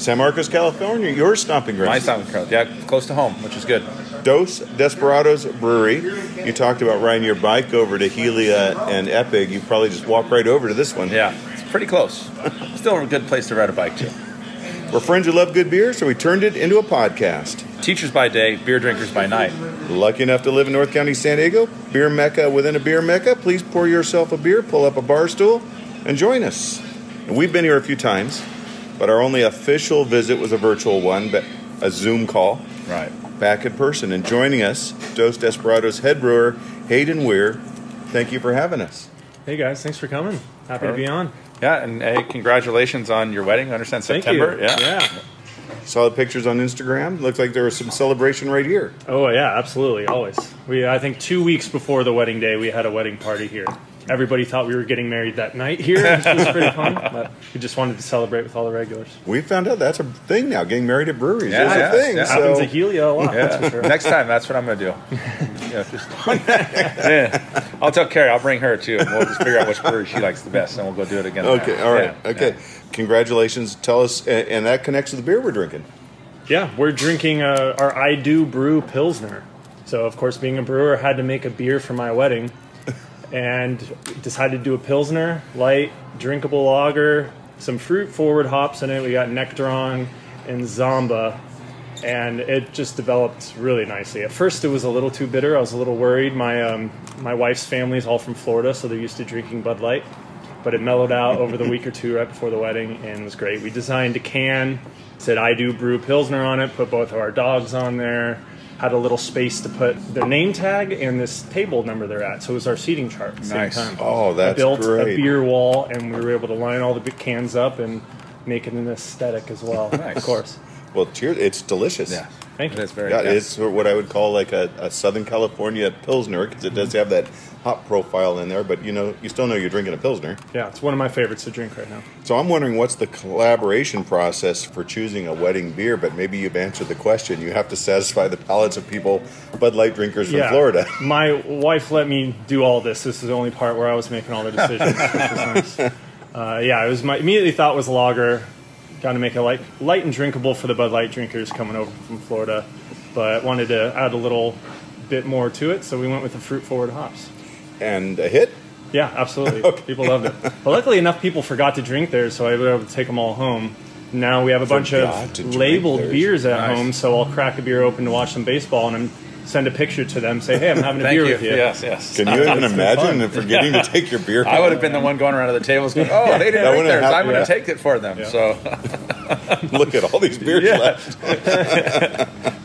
San Marcos, California, your stomping ground. My stomping ground, yeah, close to home, which is good. Dos Desperados Brewery. You talked about riding your bike over to Helia and Epic. You probably just walked right over to this one. Yeah, it's pretty close. Still a good place to ride a bike, to. We're friends who love good beer, so we turned it into a podcast. Teachers by day, beer drinkers by night. Lucky enough to live in North County, San Diego, beer mecca within a beer mecca. Please pour yourself a beer, pull up a bar stool, and join us. And we've been here a few times, but our only official visit was a virtual one, but a Zoom call. Right. Back in person. And joining us, Dos Desperados head brewer, Hayden Weir. Thank you for having us. Hey guys, thanks for coming. Happy to be on. Yeah, and hey, congratulations on your wedding. I understand Thank September. you. Yeah. yeah. Saw the pictures on Instagram. Looks like there was some celebration right here. Oh yeah, absolutely. Always. We I think two weeks before the wedding day, we had a wedding party here. Everybody thought we were getting married that night here, which was pretty fun. But we just wanted to celebrate with all the regulars. We found out that's a thing now. Getting married at breweries Yeah, is yeah, a thing. yeah. so- Happens at Helia a lot. Yeah. That's for sure. Next time, that's what I'm going to do. Yeah, just- yeah. I'll tell Carrie. I'll bring her too. and We'll just figure out which brewery she likes the best, and we'll go do it again. Okay, all right. Yeah, okay. Congratulations. Tell us, and, and that connects to the beer we're drinking. Yeah, we're drinking uh, our I Do Brew Pilsner. So, of course, being a brewer, I had to make a beer for my wedding and decided to do a Pilsner, light, drinkable lager, some fruit forward hops in it. We got Nectaron and Zamba, and it just developed really nicely. At first, it was a little too bitter. I was a little worried. My, um, my wife's family is all from Florida, so they're used to drinking Bud Light. But it mellowed out over the week or two right before the wedding and was great. We designed a can, said I do brew Pilsner on it, put both of our dogs on there, had a little space to put their name tag and this table number they're at. So it was our seating chart at the Nice. same time. Oh, that's I built great. a beer wall and we were able to line all the big cans up and make it an aesthetic as well. Nice. Of course. Well, cheers. It's delicious. Yeah. Thank you. That's very Yeah, good. it's what I would call like a, a Southern California Pilsner because it does have that hop profile in there, but you know, you still know you're drinking a Pilsner. Yeah, it's one of my favorites to drink right now. So I'm wondering what's the collaboration process for choosing a wedding beer, but maybe you've answered the question. You have to satisfy the palates of people, Bud Light drinkers from Florida. My wife let me do all this. This is the only part where I was making all the decisions. nice. Uh, yeah, it was my immediately thought was lager. Got to make it light, light and drinkable for the Bud Light drinkers coming over from Florida, but wanted to add a little bit more to it, so we went with the fruit forward hops. And a hit? Yeah, absolutely. People loved it. But luckily enough, people forgot to drink theirs, so I was able to take them all home. Now we have a bunch Forgot to of labeled theirs. beers at Nice. home, so I'll crack a beer open to watch some baseball and I'm, send a picture to them, say, "Hey, I'm having a Thank beer you. with you." Yes, yes. Can you even imagine fun. forgetting to take your beer? I would have been the one going around to the tables going, "Oh, they didn't That drink wouldn't theirs. have I'm going to happened. take it for them." Yeah. So look at all these beers Yeah. left.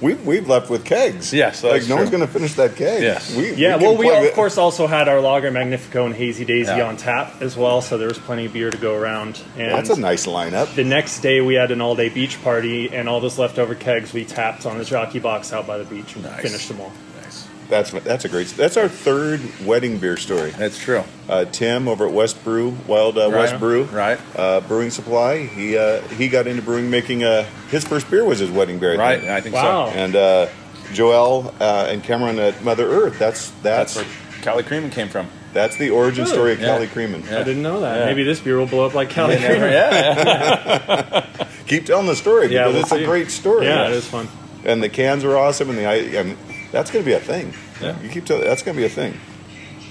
we've we've left with kegs. Yes, like no true. one's going to finish that keg. Yes. we, Yeah, we well, we of it- course also had our Lager Magnifico and Hazy Daisy Yeah. on tap as well, so there was plenty of beer to go around. And That's a nice lineup. the next day we had an all-day beach party, and all those leftover kegs we tapped on the jockey box out by the beach and Nice. finished them all. That's that's a great. That's our third wedding beer story. that's true. Uh, Tim over at West Brew, Wild uh, West Brew, Right. Uh, Brewing Supply. He uh, he got into brewing, making uh, his first beer was his wedding beer. I Right. think. I think Wow. so. And uh, Joel uh, and Cameron at Mother Earth. That's That's that's where Cali Creamin came from. that's the origin Really? story of Yeah. Cali Creamin. I didn't know that. Yeah. Maybe this beer will blow up like Cali Never- Creamer. yeah. Keep telling the story Yeah, because we'll it's see. a great story. Yeah, it is fun. And the cans are awesome, and the I, I mean, that's going to be a thing. Yeah. You keep telling that's going to be a thing.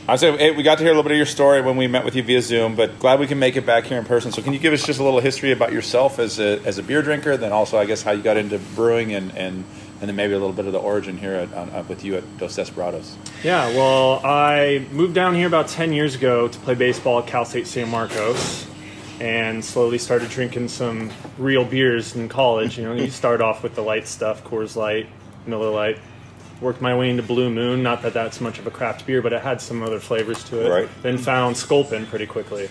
I said, hey, we got to hear a little bit of your story when we met with you via Zoom, but glad we can make it back here in person. So, can you give us just a little history about yourself as a, as a beer drinker, then also, I guess, how you got into brewing, and, and, and then maybe a little bit of the origin here at, on, uh, with you at Dos Desperados? Yeah, well, I moved down here about 10 years ago to play baseball at Cal State San Marcos and slowly started drinking some real beers in college. You know, you start off with the light stuff, Coors Light, Miller Lite. Worked my way into Blue Moon. Not that that's much of a craft beer, but it had some other flavors to it. Right. Then found Sculpin pretty quickly.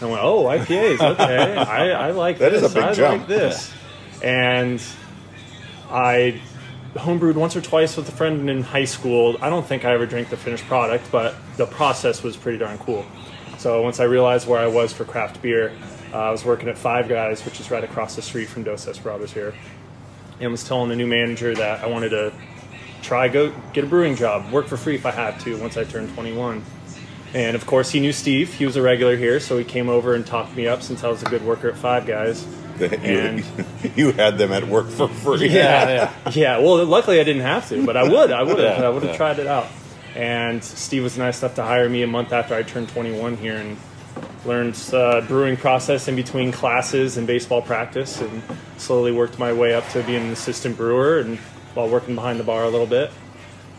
And went, oh, IPAs, okay. I, I like That is this. a big I jump. like this. and I homebrewed once or twice with a friend in high school. I don't think I ever drank the finished product, but the process was pretty darn cool. So once I realized where I was for craft beer, uh, I was working at Five Guys, which is right across the street from Dos Desperados here, and was telling the new manager that I wanted to try go get a brewing job, work for free if I had to once I turned 21. And of course, he knew Steve. He was a regular here, so he came over and talked me up since I was a good worker at Five Guys. And you had them at work for free. yeah, yeah. Well, luckily I didn't have to, but I would. I would have. Yeah, I would have yeah. tried it out. And Steve was nice enough to hire me a month after I turned 21 here and learned uh, brewing process in between classes and baseball practice, and slowly worked my way up to being an assistant brewer and while working behind the bar a little bit.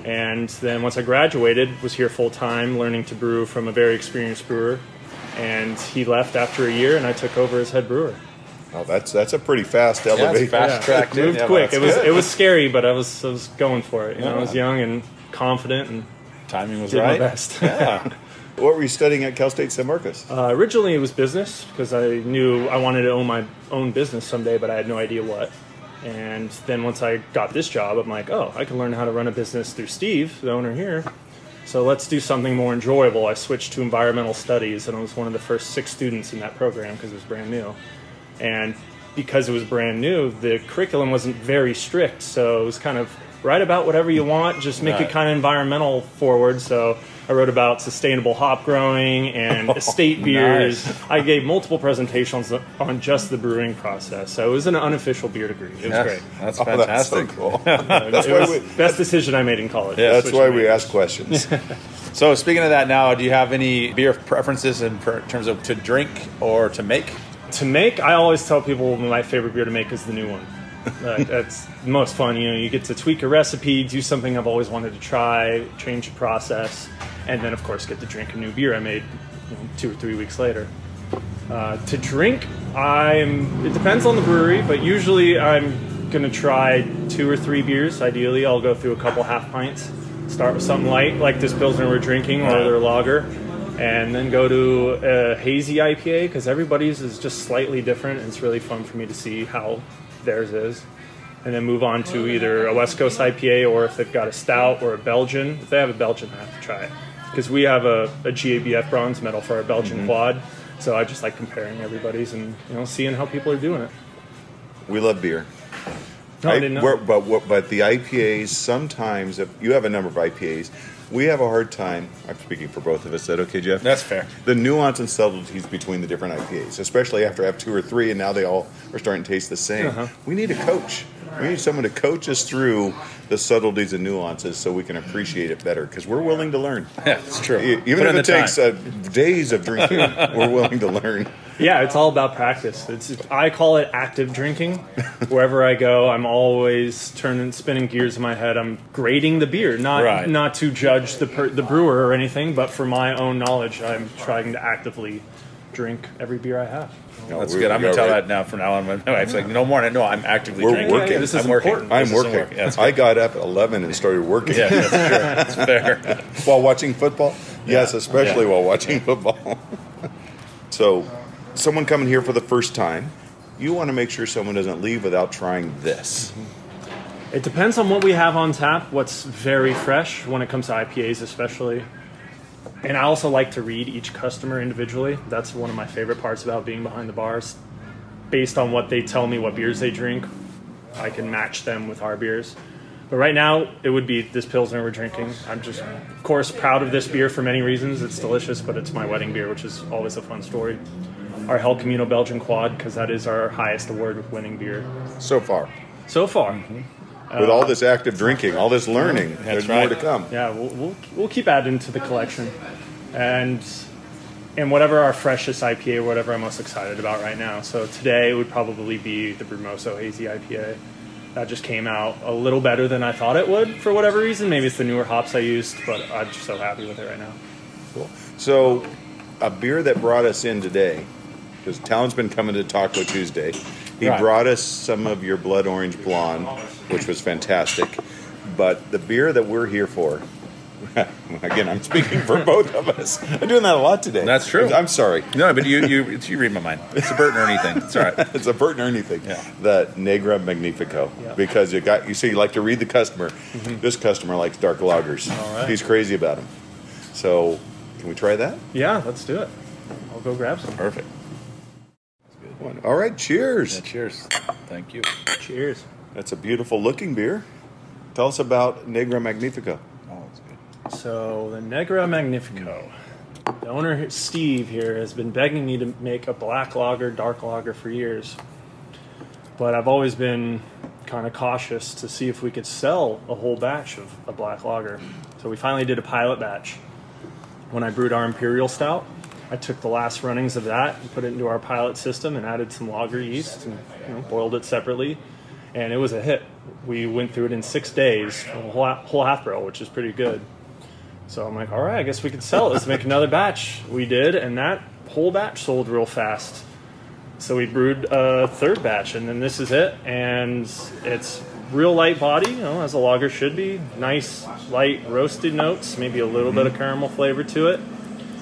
And then once I graduated, was here full time, learning to brew from a very experienced brewer. And he left after a year, and I took over as head brewer. Oh, that's that's a pretty fast Yeah, it's elevation. fast track. Moved yeah, quick. that's It was good. it was scary, but I was I was going for it. You know, I was young and confident and timing was did right. my best. Yeah. What were you studying at Cal State San Marcos? Uh, originally, it was business because I knew I wanted to own my own business someday, but I had no idea what. And then once I got this job, I'm like, oh, I can learn how to run a business through Steve, the owner here. So let's do something more enjoyable. I switched to environmental studies, and I was one of the first six students in that program because it was brand new. And because it was brand new, the curriculum wasn't very strict, so it was kind of write about whatever you want, just make Right. it kind of environmental forward. So I wrote about sustainable hop growing and estate oh, beers. nice. I gave multiple presentations on just the brewing process. So it was an unofficial beer degree. It was Yes, great. That's Oh, that's so fantastic. cool. That's why it was we- best decision I made in college. Yeah, That's why we ask questions. So speaking of that, now, do you have any beer preferences in per- terms of to drink or to make? to make, I always tell people my favorite beer to make is the new one. Uh, that's the most fun. You know, you get to tweak a recipe, do something I've always wanted to try, change the process, and then of course get to drink a new beer I made you know, two or three weeks later. Uh, to drink, I'm. It depends on the brewery, but usually I'm gonna try two or three beers. Ideally, I'll go through a couple half pints. Start with something light, like this pilsner we're drinking, or their lager, and then go to a hazy IPA because everybody's is just slightly different. And it's really fun for me to see how theirs is, and then move on to either a West Coast IPA or if they've got a stout or a Belgian. If they have a Belgian, I have to try it because we have a, a GABF bronze medal for our Belgian mm-hmm. quad. So I just like comparing everybody's and you know seeing how people are doing it. we love beer. No, I, I- didn't know. but but the IPAs sometimes if you have a number of IPAs, we have a hard time. I'm speaking for both of us. Is that okay, Jeff? That's fair. The nuance and subtleties between the different IPAs, especially after I have two or three, and now they all are starting to taste the same. Uh-huh. We need a coach. We need someone to coach us through the subtleties and nuances so we can appreciate it better because we're willing to learn. Yeah, it's true. Even Put if it takes uh, days of drinking, we're willing to learn. Yeah, it's all about practice. It's I call it active drinking. Wherever I go, I'm always turning, spinning gears in my head. I'm grading the beer, not Right. not to judge the per, the brewer or anything, but for my own knowledge, I'm trying to actively drink every beer I have. No, That's good. I'm gonna tell are- that now from now on. My wife's like, no more. No, I'm actively We're drinking. working. This is I'm working. important. I'm This isn't working. work. Yeah, that's I got up at 11 and started working. Yeah, that's true. That's fair. while watching football? Yes, especially Yeah. while watching football. so, someone coming here for the first time, you want to make sure someone doesn't leave without trying this. It depends on what we have on tap, what's very fresh when it comes to IPAs, especially. And I also like to read each customer individually. That's one of my favorite parts about being behind the bars. Based on what they tell me, what beers they drink, I can match them with our beers. But right now, it would be this Pilsner we're drinking. I'm just, of course, proud of this beer for many reasons. It's delicious, but it's my wedding beer, which is always a fun story. Our Hell Camino Belgian Quad, because that is our highest award winning beer So far, so far. Mm-hmm. With all uh, this active drinking, all this learning, there's more to come. Yeah, we'll, we'll, we'll keep adding to the collection, and and whatever our freshest IPA or whatever I'm most excited about right now. So today would probably be the Brumoso Hazy IPA. That just came out a little better than I thought it would for whatever reason. Maybe it's the newer hops I used, but I'm just so happy with it right now. Cool. So, a beer that brought us in today, because Talon's been coming to Taco Tuesday. He Right. brought us some of your Blood Orange Blonde, which was fantastic. But the beer that we're here for Again, I'm speaking for both of us. I'm doing that a lot today. That's true. I'm sorry. No, but you you you read my mind. It's a Bert and Ernie thing. It's all right. It's a Bert and Ernie thing. Yeah. The Negra Magnifico. Yeah. Because you got you see you like to read the customer. Mm-hmm. This customer likes dark lagers. All right. He's crazy about them. So can we try that? Yeah, let's do it. I'll go grab some. Perfect. One. All right, cheers. Yeah, cheers. Thank you. Cheers. That's a beautiful looking beer. Tell us about Negra Magnifico. Oh, it's good. So the Negra Magnifico. The owner Steve here has been begging me to make a black lager, dark lager for years. But I've always been kind of cautious to see if we could sell a whole batch of a black lager. So we finally did a pilot batch. When I brewed our Imperial Stout, I took the last runnings of that and put it into our pilot system and added some lager yeast and you know, boiled it separately. And it was a hit. We went through it in six days, a whole, whole half barrel, which is pretty good. So I'm like, all right, I guess we could sell it. Let's make another batch. We did, and that whole batch sold real fast. So we brewed a third batch, and then this is it. And it's real light body, you know, as a lager should be. Nice, light roasted notes, maybe a little bit of mm-hmm. caramel flavor to it.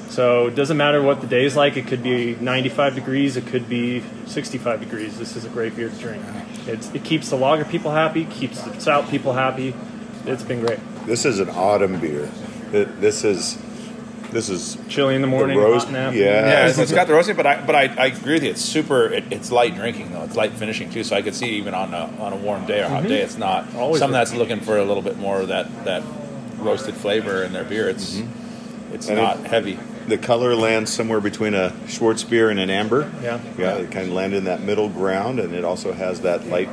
So it doesn't matter what the day is like. It could be 95 degrees. It could be 65 degrees. This is a great beer to drink. It's, it keeps the lager people happy, keeps the stout people happy. It's been great. This is an autumn beer. Th- This is this is Chilly in the morning, roast- hot in the afternoon. yeah. Yeah, it's, it's got the roasting, but I but I, I agree with you. It's super. It, it's light drinking though. It's light finishing too. So I could see even on a on a warm day or hot mm-hmm. day, it's not. Always Some good. that's looking for a little bit more of that that roasted flavor in their beer. It's mm-hmm. it's And not it- heavy the color lands somewhere between a Schwarzbier and an amber. Yeah. Yeah, it kind of lands in that middle ground, and it also has that light,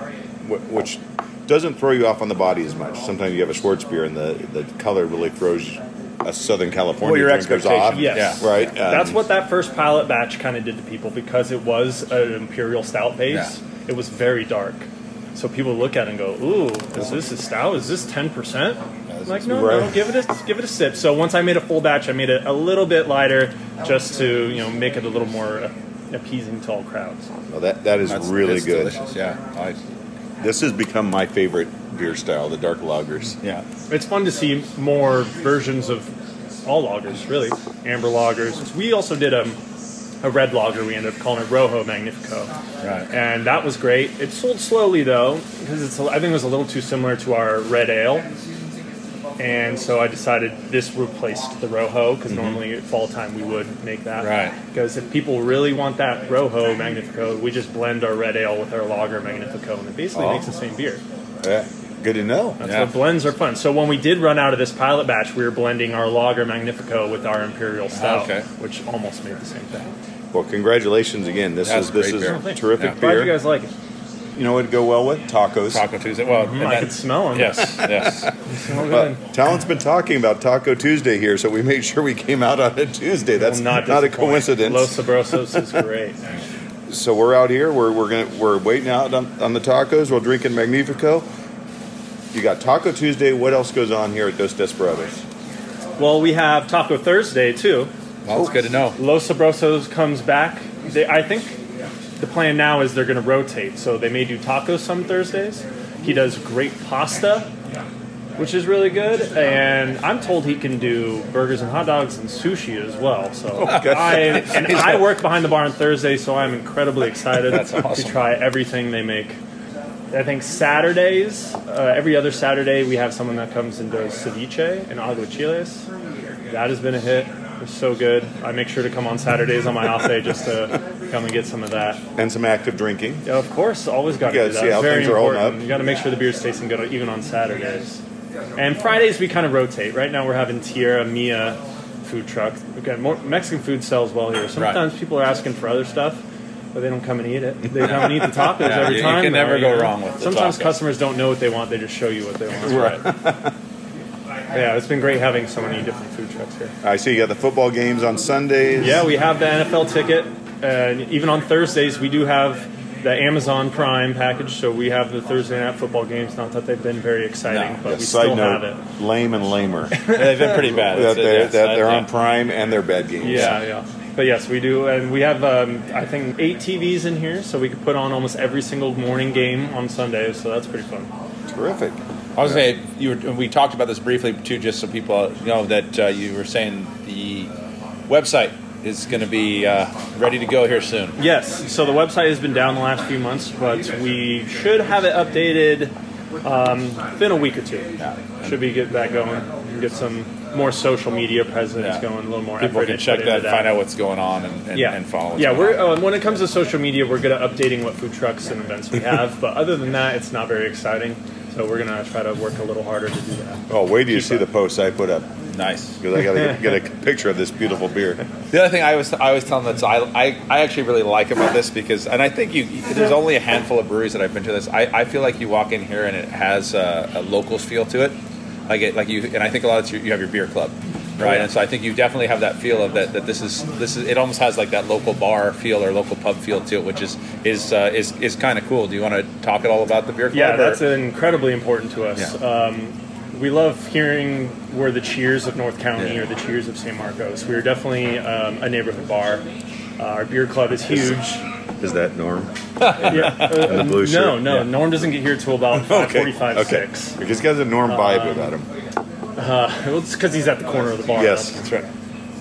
which doesn't throw you off on the body as much. Sometimes you have a Schwarzbier, and the, the color really throws a Southern California well, your drinkers off. Yes. Yeah. Right. Um, That's what that first pilot batch kind of did to people because it was an imperial stout base. Yeah. It was very dark. So people look at it and go, ooh, is this a stout? Is this 10%? I'm like, no, right. no, give it a give it a sip. So once I made a full batch, I made it a little bit lighter, just to you know make it a little more appeasing to all crowds. Well, that that is That's, really good. Delicious, yeah. I, this has become my favorite beer style, the dark lagers. Yeah, it's fun to see more versions of all lagers, really. Amber lagers. We also did a, a red lager. We ended up calling it Rojo Magnifico, right. and that was great. It sold slowly though, because it's I think it was a little too similar to our red ale and so I decided this replaced the Rojo because mm-hmm. normally at fall time we would make that. Right. Because if people really want that Rojo Magnifico, we just blend our red ale with our lager Magnifico, and it basically Oh. makes the same beer. Yeah, good to know. That's Yeah. what blends are fun. So when we did run out of this pilot batch, we were blending our lager Magnifico with our Imperial ah, Stout, Okay. which almost made the same thing. Well, congratulations again. This That's is this is beer. Terrific Yeah. Glad beer. you guys like it. You know what would go well with tacos. Taco Tuesday. Well, and I then- could smell them. Yes. Yes. Uh. Talon's been talking about Taco Tuesday here, so we made sure we came out on a Tuesday. That's Will not, not a coincidence. Los Sabrosos is great. So we're out here. We're we're gonna we're waiting out on, on the tacos. We're drinking Magnifico. You got Taco Tuesday. What else goes on here at Dos Desperados? well, we have Taco Thursday too. Well, it's good to know. Los Sabrosos comes back. They, I think the plan now is they're going to rotate. So they may do tacos some Thursdays. He does great pasta, which is really good. And I'm told he can do burgers and hot dogs and sushi as well. So I and I work behind the bar on Thursday, so I'm incredibly excited awesome. to try everything they make. I think Saturdays, uh, every other Saturday, we have someone that comes and does ceviche and aguachiles. That has been a hit. It's so good. I make sure to come on Saturdays on my off day just to come and get some of that. And some active drinking. Yeah, of course, always got to do that. see how Very things are holding up. You got to make sure the beer's tasting good even on Saturdays. And Fridays we kind of rotate. Right now we're having Tierra Mia food truck. Again, more Mexican food sells well here. Sometimes people are asking for other stuff, but they don't come and eat it. They come and eat the tacos Yeah, every you- you time. can never though, go know? wrong with the Sometimes tacos. customers don't know what they want. They just show you what they want. Right. Yeah, it's been great having so many different food trucks here. I see you got the football games on Sundays. Yeah, we have the NFL ticket, and even on Thursdays we do have the Amazon Prime package. So we have the Thursday night football games. Not that they've been very exciting, No. but Yeah, we side still note, have it. lame and lamer. They've been pretty bad. It's- they're, yes, that I- they're yeah. on Prime and they're bad games. Yeah, yeah. But yes, we do, and we have um, I think eight TVs in here, so we could put on almost every single morning game on Sundays. So that's pretty fun. Terrific. I was gonna say you were. We talked about this briefly too, just so people know that uh, you were saying the website is going to be uh, ready to go here soon. Yes. So the website has been down the last few months, but we should have it updated um, within a week or two. Should be get that going and get some more social media presence Yeah. going, a little more People can check into that, find out what's going on, and, and, yeah, and follow. yeah. We're uh, when it comes to social media, we're good at updating what food trucks and events we have. but other than that, it's not very exciting. So we're gonna try to work a little harder to do that. Oh, wait till you see the posts I put up nice. because I got to get a picture of this beautiful beer. The other thing I was I was telling that I, I I actually really like about this because and I think you there's only a handful of breweries that I've been to this. I, I feel like you walk in here and it has a, a locals feel to it, like it like you and I think a lot of it's your, you have your beer club, right? And so I think you definitely have that feel of that that this is this is it almost has like that local bar feel or local pub feel to it, which is is uh, is is kind of cool. Do you want to talk at all about the beer club? Yeah, or- that's incredibly important to us. Yeah. Um, we love hearing we're the cheers of North County Yeah. or the cheers of San Marcos. We're definitely um, a neighborhood bar. Uh, our beer club is huge. Is that Norm? yeah, uh, no, no. Yeah. Norm doesn't get here till about five forty-five, Okay. six. Because he has a Norm vibe about him. Well, it's because he's at the corner of the bar. Yes. That's right.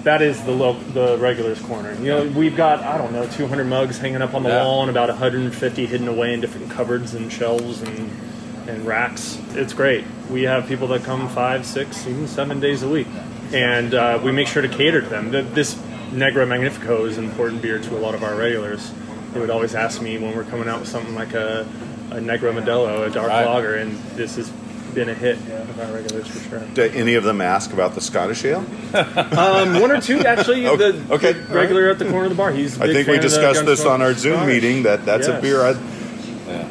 that is the lo- the regulars corner. You know, we've got I don't know 200 mugs hanging up on the Yeah. wall and about 150 hidden away in different cupboards and shelves and and racks. It's great. We have people that come five, six, even seven days a week, and uh, we make sure to cater to them. The, this Negra Magnifico is an important beer to a lot of our regulars. They would always ask me when we're coming out with something like a, a Negra Modelo, a dark Right. lager, and this has been a hit of our regulars for sure. Do any of them ask about the Scottish ale? Um, one or two actually. Okay, the, okay, the regular at the corner of the bar. He's. a I big think we fan of discussed this on our Zoom Scottish. meeting that that's a beer I,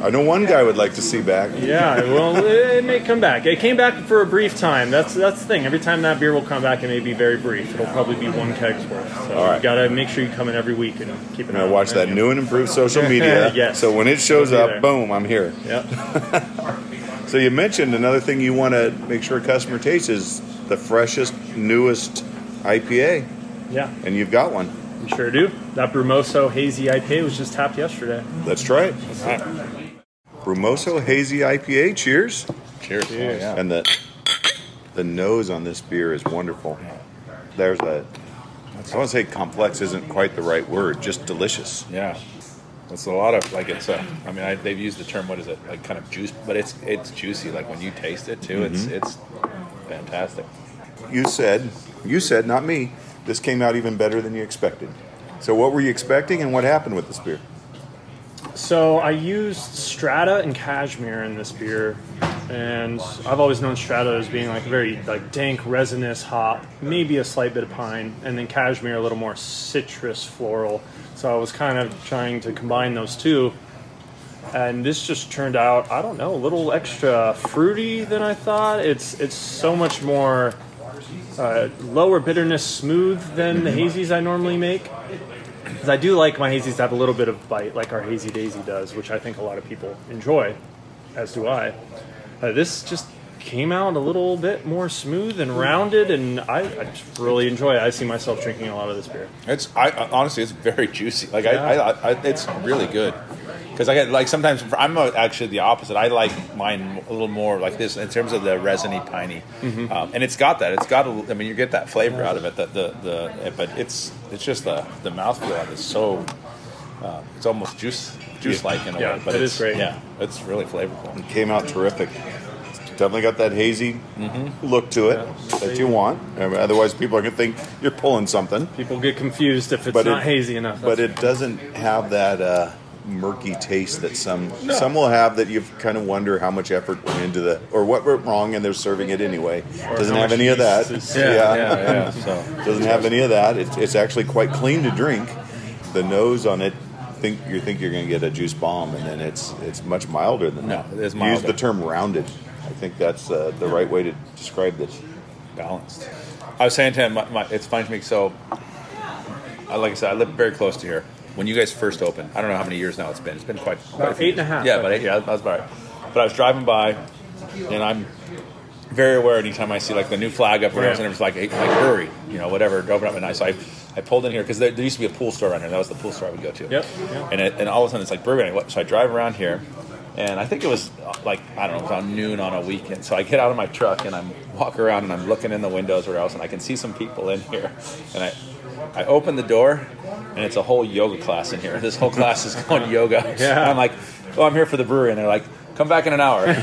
I know one guy would like to see back. Yeah, well, it may come back. It came back for a brief time. That's that's the thing. Every time that beer will come back, it may be very brief. It'll probably be one keg's worth. So All right. you gotta make sure you come in every week and keep an And eye I watch that new and improved social media. Yes. So when it shows up, there. boom, I'm here. Yep. So you mentioned another thing you want to make sure a customer tastes is the freshest, newest IPA, Yeah, and you've got one. we sure do. That Brumoso Hazy IPA was just tapped yesterday. Let's try it. Brumoso Hazy IPA. Cheers. Cheers. Oh, yeah. And the the nose on this beer is wonderful. There's a I want to say complex isn't quite the right word, just delicious. Yeah, it's a lot of like it's. A, I mean, I, they've used the term what is it like kind of juice, but it's it's juicy. Like when you taste it too, it's mm-hmm. it's fantastic. You said, you said, not me. This came out even better than you expected. So what were you expecting, and what happened with this beer? So I used Strata and Cashmere in this beer, and I've always known Strata as being like very like dank resinous hop, maybe a slight bit of pine, and then Cashmere a little more citrus floral. So I was kind of trying to combine those two, and this just turned out I don't know a little extra fruity than I thought. It's it's so much more uh, lower bitterness, smooth than the hazies I normally make. Because I do like my hazies to have a little bit of bite, like our hazy daisy does, which I think a lot of people enjoy, as do I. Uh, this just came out a little bit more smooth and rounded, and I, I just really enjoy it. I see myself drinking a lot of this beer. It's I honestly, it's very juicy. Like Yeah. I, I, I, it's really good. Because I get like sometimes I'm actually the opposite. I like mine a little more like this in terms of the resiny, piney, um, and it's got that. It's got. A, I mean, you get that flavor out of it. That the the but it's it's just the the mouthfeel of it is so. Uh, it's almost juice juice like in a Yeah, way. But it it's is great. Yeah, it's really flavorful. It came out terrific. Definitely got that hazy Mm-hmm. look to it that you want. Otherwise, people are going to think you're pulling something. People get confused if it's But not it- hazy enough. But That's- it doesn't have that uh, murky taste that some some will have. That you kind of wonder how much effort went into the or what went wrong, and they're serving it anyway. Doesn't have any of that. yeast is- yeah, yeah. So Doesn't have any of that. It's, it's actually quite clean to drink. The nose on it, think you think you're going to get a juice bomb, and then it's it's much milder than No, that. it is Use the term rounded. I think that's uh, the right way to describe this. balanced. I was saying to him, my, my, it's funny to me. So, I, like I said, I live very close to here. When you guys first opened, I don't know how many years now it's been. It's been quite, quite a few eight and a half, Yeah, I but eight, yeah, that's about right. But I was driving by, and I'm very aware anytime I see like the new flag up where Yeah. and it's like, hey, like brewery, you know, whatever, open up at night. So I, I pulled in here because there, there used to be a pool store around here. That was the pool store I would go to. Yep, yep. And it, and all of a sudden it's like brewery. So I drive around here, And I think it was uh, like I don't know, it was on noon on a weekend. So I get out of my truck and I'm walking around and I'm looking in the windows or else, and I can see some people in here. And I I open the door and it's a whole yoga class in here. This whole class is going yoga. Yeah. I'm like, oh, I'm here for the brewery, and they're like. Come back in an hour. so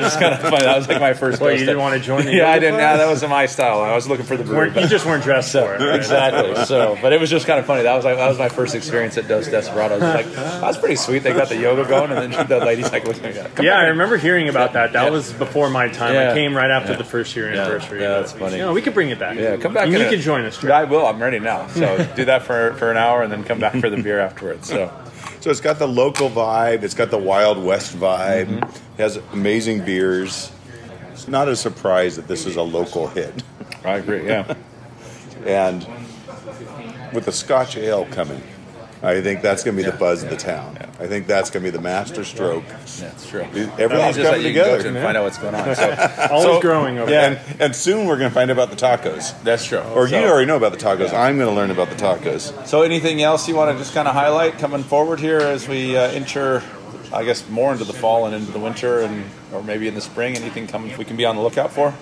just kind of funny. That was like my first. Well, you didn't want to join the yeah, I didn't. class? That wasn't my style. I was looking for the brewery. You just weren't dressed for it. right? exactly. So, but it was just kind of funny. That was like that was my first experience at Dos Desperados. Like that's pretty sweet. They got the yoga going, and then the lady's like looking at me. Yeah, I remember hearing about that. That Yeah. was before my time. Yeah. I came right after Yeah. the first year anniversary. Yeah, that's funny. You know, we could bring it back. Yeah, come back. You a- can join us. Trey. I will. I'm ready now. So do that for for an hour, and then come back for the beer afterwards. So So it's got the local vibe. It's got the Wild West vibe. Mm-hmm. It has amazing beers. It's not a surprise that this is a local hit. I agree. Yeah. And with the Scotch Ale coming, I think that's going to be the buzz of the town. I think that's going to be the master stroke. That's true. Everything's Just coming that you can go together. to and find out what's going on. So Always So- growing over Yeah. there. And, and soon we're going to find out about the tacos. that's true. Or So- you already know about the tacos. I'm going to learn about the tacos. So, anything else you want to just kind of highlight coming forward here as we uh, enter, I guess, more into the fall and into the winter, and or maybe in the spring? Anything coming we can be on the lookout for?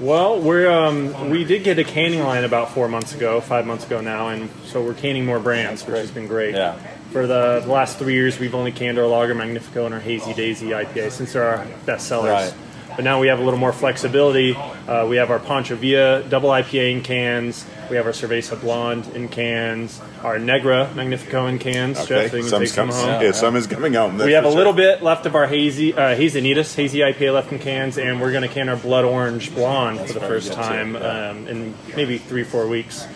Well, we're um, we did get a canning line about four months ago, five months ago now, and so we're canning more brands, which has been great. Yeah. For the last three years, we've only canned our Lager Magnifico and our Hazy Daisy IPA since they're our best sellers. Right. But now we have a little more flexibility. Uh, we have our Pancho Villa double IPA in cans. We have our Cerveza Blonde in cans. Our Negra Magnifico in cans. Jeff, Okay, so you can some take some home. yeah, some is coming out. We have a little bit left of our hazy uh, hazenitas hazy IPA left in cans, and we're going to can our blood orange blonde for the first time um, in maybe three four weeks.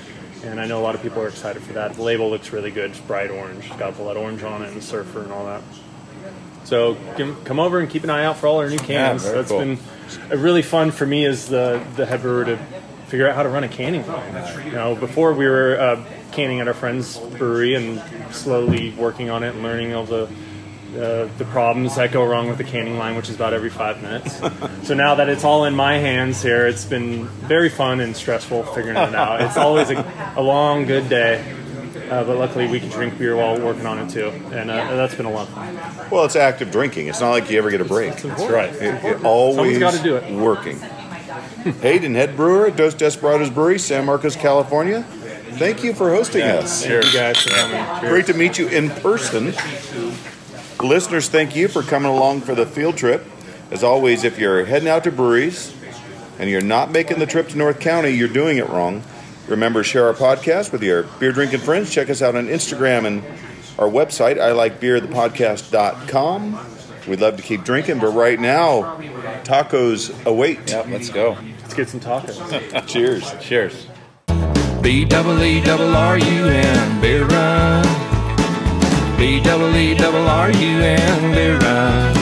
And I know a lot of people are excited for that. The label looks really good. It's bright orange. It's got blood orange on it and surfer and all that. So come over and keep an eye out for all our new cans. very That's cool. been uh, really fun for me as the the head brewer to figure out how to run a canning line. You know, before we were uh, canning at our friend's brewery and slowly working on it and learning all the uh, the problems that go wrong with the canning line, which is about every five minutes. so now that it's all in my hands here, it's been very fun and stressful figuring it out. It's always a, a long, good day. Uh, but luckily, we can drink beer while working on it too, and uh, that's been a lot of fun. Well, it's active drinking. It's not like you ever get a break. That's right. It, it always gotta do it. working. Hayden, head brewer at Dos Desperados Brewery, San Marcos, California. Thank you for hosting us. Thank you guys for coming. Cheers. Great to meet you in person. Listeners, thank you for coming along for the field trip. As always, if you're heading out to breweries and you're not making the trip to North County, you're doing it wrong. Remember, share our podcast with your beer drinking friends. Check us out on Instagram and our website, I like beer, We'd love to keep drinking, but right now, tacos await. Yep. Let's go. Let's get some tacos. Cheers. Cheers. B double E double R U N beer run. B double E double R U N beer run.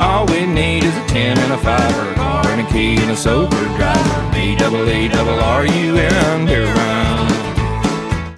All we need is a ten and a five, or a car and a key and a sober driver. B double E double R U N